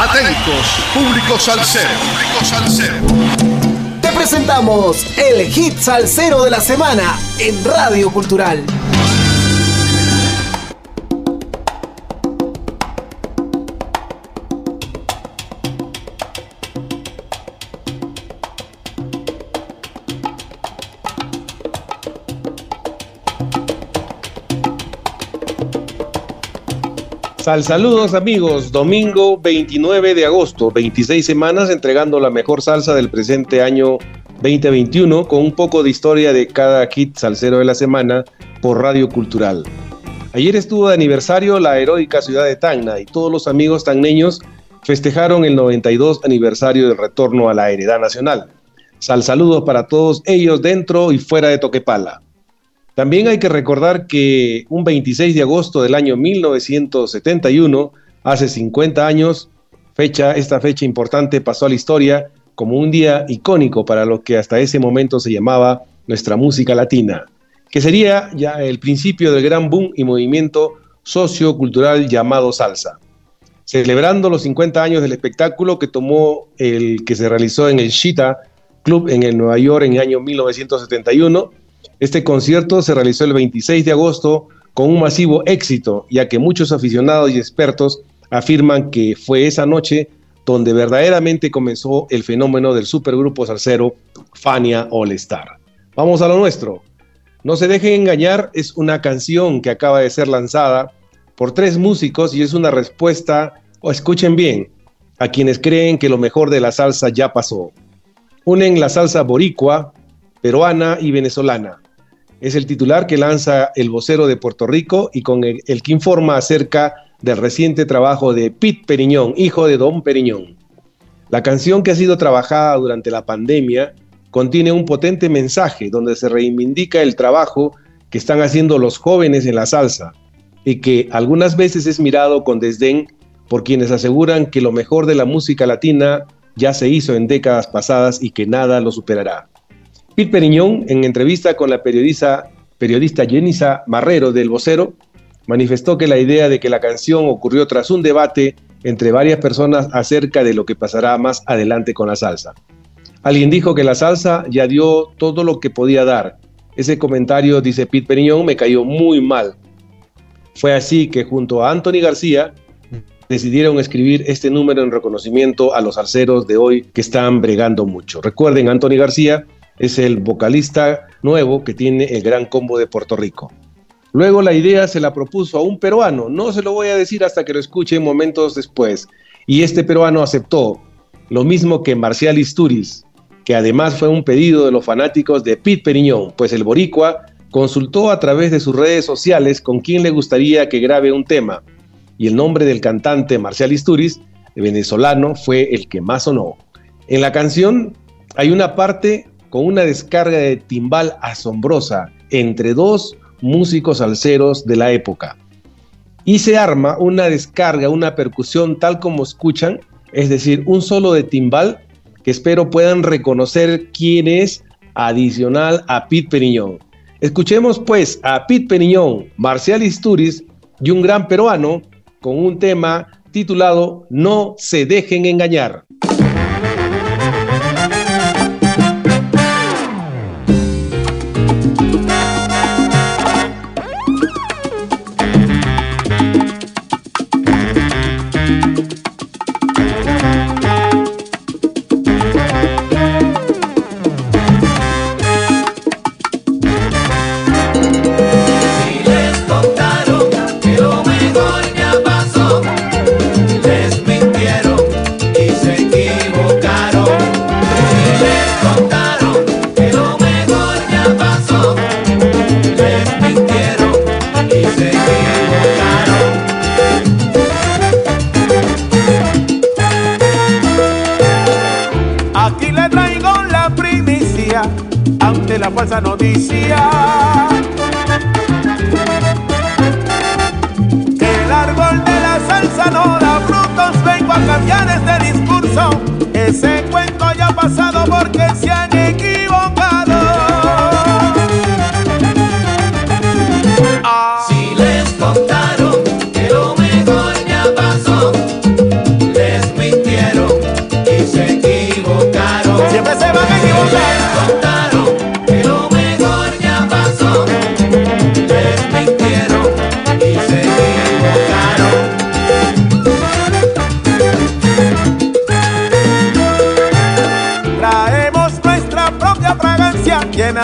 Atentos, público salsero. Te presentamos el hit salsero de la semana en Radio Cultural. Sal saludos amigos, domingo 29 de agosto, 26 semanas entregando la mejor salsa del presente año 2021 con un poco de historia de cada kit salsero de la semana por Radio Cultural. Ayer estuvo de aniversario la heroica ciudad de Tacna y todos los amigos tagneños festejaron el 92 aniversario del retorno a la heredad nacional. Sal saludos para todos ellos dentro y fuera de Toquepala. También hay que recordar que un 26 de agosto del año 1971, hace 50 años, fecha, esta fecha importante pasó a la historia como un día icónico para lo que hasta ese momento se llamaba nuestra música latina, que sería ya el principio del gran boom y movimiento sociocultural llamado salsa. Celebrando los 50 años del espectáculo que tomó el que se realizó en el Shita Club en el Nueva York en el año 1971, este concierto se realizó el 26 de agosto con un masivo éxito, ya que muchos aficionados y expertos afirman que fue esa noche donde verdaderamente comenzó el fenómeno del supergrupo salsero Fania All Star. Vamos a lo nuestro. No se dejen engañar es una canción que acaba de ser lanzada por tres músicos y es una respuesta, o escuchen bien, a quienes creen que lo mejor de la salsa ya pasó. Unen la salsa boricua, peruana y venezolana es el titular que lanza el vocero de Puerto Rico y con el, que informa acerca del reciente trabajo de Pete Periñón, hijo de Don Periñón. La canción que ha sido trabajada durante la pandemia contiene un potente mensaje donde se reivindica el trabajo que están haciendo los jóvenes en la salsa y que algunas veces es mirado con desdén por quienes aseguran que lo mejor de la música latina ya se hizo en décadas pasadas y que nada lo superará. Pete Periñón, en entrevista con la periodista, periodista Jenisa Marrero del Vocero, manifestó que la idea de que la canción ocurrió tras un debate entre varias personas acerca de lo que pasará más adelante con la salsa. Alguien dijo que la salsa ya dio todo lo que podía dar. Ese comentario, dice Pete Periñón, me cayó muy mal. Fue así que junto a Anthony García decidieron escribir este número en reconocimiento a los salseros de hoy que están bregando mucho. Recuerden, Anthony García es el vocalista nuevo que tiene el Gran Combo de Puerto Rico. Luego la idea se la propuso a un peruano, no se lo voy a decir hasta que lo escuche momentos después, y este peruano aceptó, lo mismo que Marcial Isturiz, que además fue un pedido de los fanáticos de Pete Periñón, pues el boricua consultó a través de sus redes sociales con quién le gustaría que grabe un tema, y el nombre del cantante Marcial Isturiz, venezolano, fue el que más sonó. En la canción hay una parte con una descarga de timbal asombrosa entre dos músicos salseros de la época. Y se arma una descarga, una percusión tal como escuchan, es decir, un solo de timbal que espero puedan reconocer quién es adicional a Pete Periñón. Escuchemos pues a Pete Periñón, Marcial Isturiz y un gran peruano con un tema titulado No se dejen engañar. Noticia. El árbol de la salsa no da frutos, vengo a cambiar este discurso. Ese cuento ya ha pasado porque se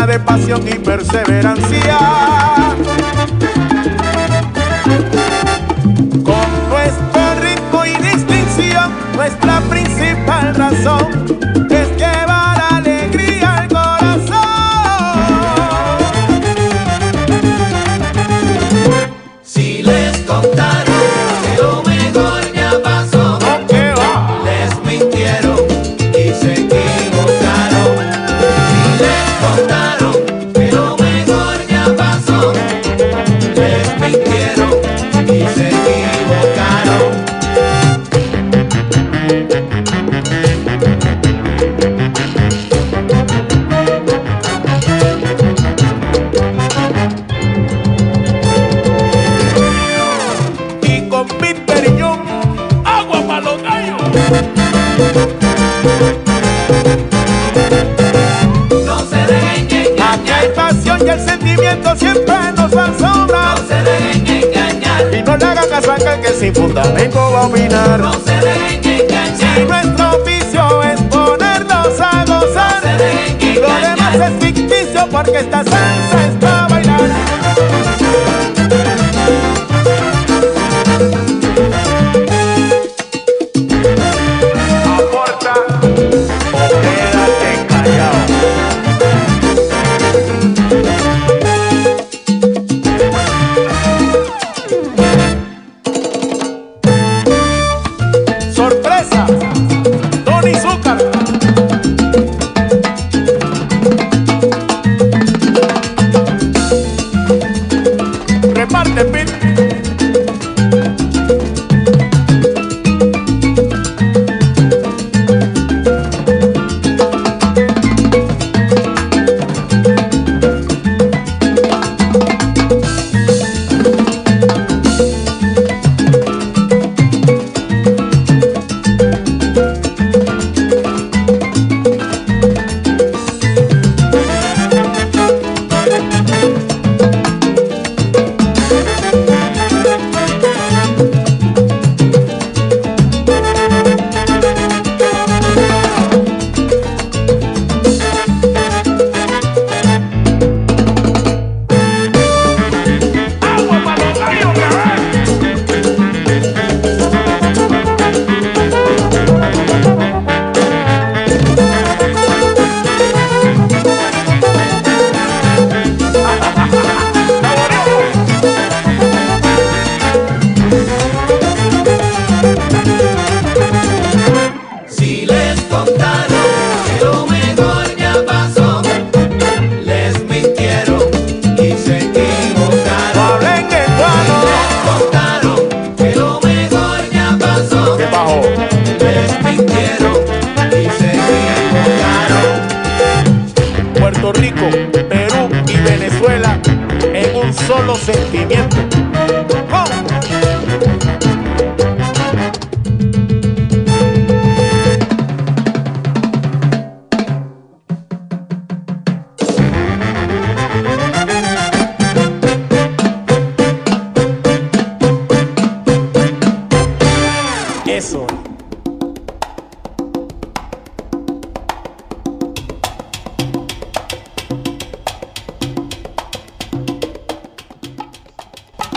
de pasión y perseverancia. Sin fundamento va a opinar. No se dejen engañar. Si nuestro oficio es ponernos a gozar. No se dejen Lo demás es ficticio porque esta salsa es para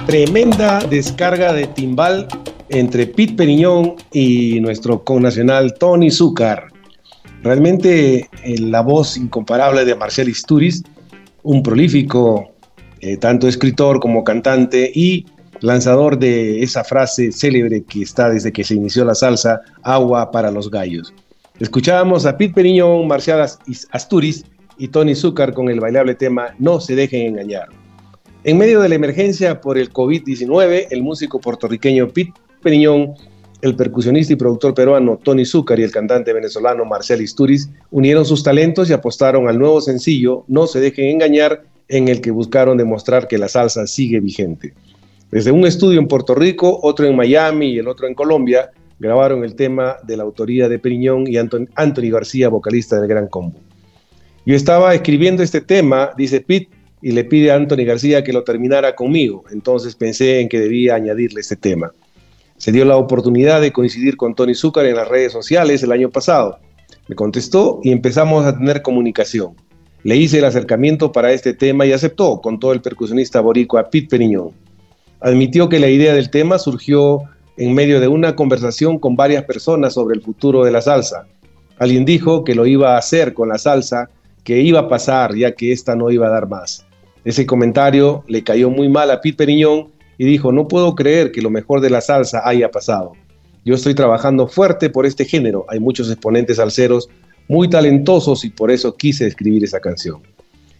tremenda descarga de timbal entre Pete Periñón y nuestro connacional Tony Zúcar. Realmente eh, la voz incomparable de Marcel Isturiz, un prolífico eh, tanto escritor como cantante y lanzador de esa frase célebre que está desde que se inició la salsa, agua para los gallos. Escuchábamos a Pete Periñón, Marcial Asturiz y Tony Zúcar con el bailable tema No se dejen engañar. En medio de la emergencia por el COVID-19, el músico puertorriqueño Pete Periñón, el percusionista y productor peruano Tony Zúcar y el cantante venezolano Marcel Isturiz unieron sus talentos y apostaron al nuevo sencillo No se dejen engañar, en el que buscaron demostrar que la salsa sigue vigente. Desde un estudio en Puerto Rico, otro en Miami y el otro en Colombia, grabaron el tema de la autoría de Periñón y Anthony García, vocalista del Gran Combo. Yo estaba escribiendo este tema, dice Pete, y le pide a Anthony García que lo terminara conmigo. Entonces pensé en que debía añadirle este tema. Se dio la oportunidad de coincidir con Tony Zúcar en las redes sociales el año pasado. Me contestó y empezamos a tener comunicación. Le hice el acercamiento para este tema y aceptó, contó el percusionista boricua Pete Periñón. Admitió que la idea del tema surgió en medio de una conversación con varias personas sobre el futuro de la salsa. Alguien dijo que lo iba a hacer con la salsa, que iba a pasar ya que esta no iba a dar más. Ese comentario le cayó muy mal a Pete Periñón y dijo, no puedo creer que lo mejor de la salsa haya pasado. Yo estoy trabajando fuerte por este género, hay muchos exponentes salseros muy talentosos y por eso quise escribir esa canción.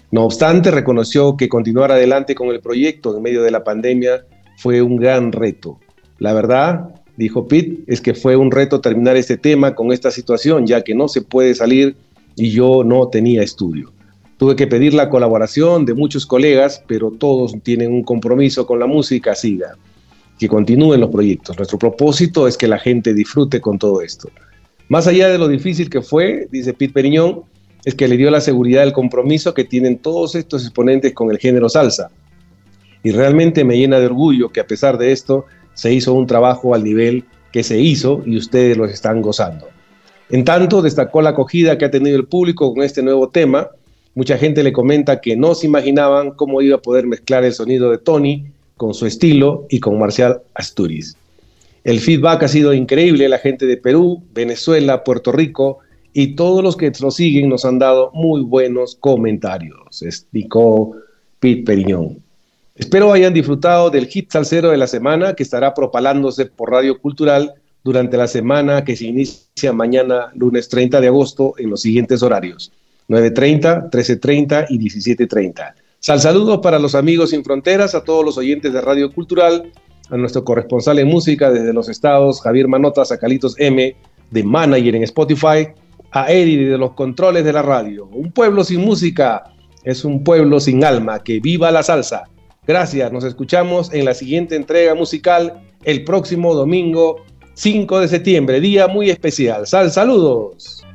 No obstante, reconoció que continuar adelante con el proyecto en medio de la pandemia fue un gran reto. La verdad, dijo Pete, es que fue un reto terminar este tema con esta situación, ya que no se puede salir y yo no tenía estudio. Tuve que pedir la colaboración de muchos colegas, pero todos tienen un compromiso con la música, siga, que continúen los proyectos. Nuestro propósito es que la gente disfrute con todo esto. Más allá de lo difícil que fue, dice Pete Periñón, es que le dio la seguridad del compromiso que tienen todos estos exponentes con el género salsa. Y realmente me llena de orgullo que a pesar de esto se hizo un trabajo al nivel que se hizo y ustedes lo están gozando. En tanto, destacó la acogida que ha tenido el público con este nuevo tema. Mucha gente le comenta que no se imaginaban cómo iba a poder mezclar el sonido de Tony con su estilo y con Marcial Asturias. El feedback ha sido increíble, la gente de Perú, Venezuela, Puerto Rico y todos los que lo siguen nos han dado muy buenos comentarios, explicó Pete Periñón. Espero hayan disfrutado del hit salsero de la semana que estará propalándose por Radio Cultural durante la semana que se inicia mañana, lunes 30 de agosto, en los siguientes horarios: 9.30, 13.30 y 17.30. Sal saludos para los amigos sin fronteras, a todos los oyentes de Radio Cultural a nuestro corresponsal en música desde los estados, Javier Manotas, a Calitos M, de Manager en Spotify, a Eddie de los controles de la radio. Un pueblo sin música es un pueblo sin alma. Que viva la salsa. Gracias, nos escuchamos en la siguiente entrega musical el próximo domingo 5 de septiembre, día muy especial. Sal, saludos.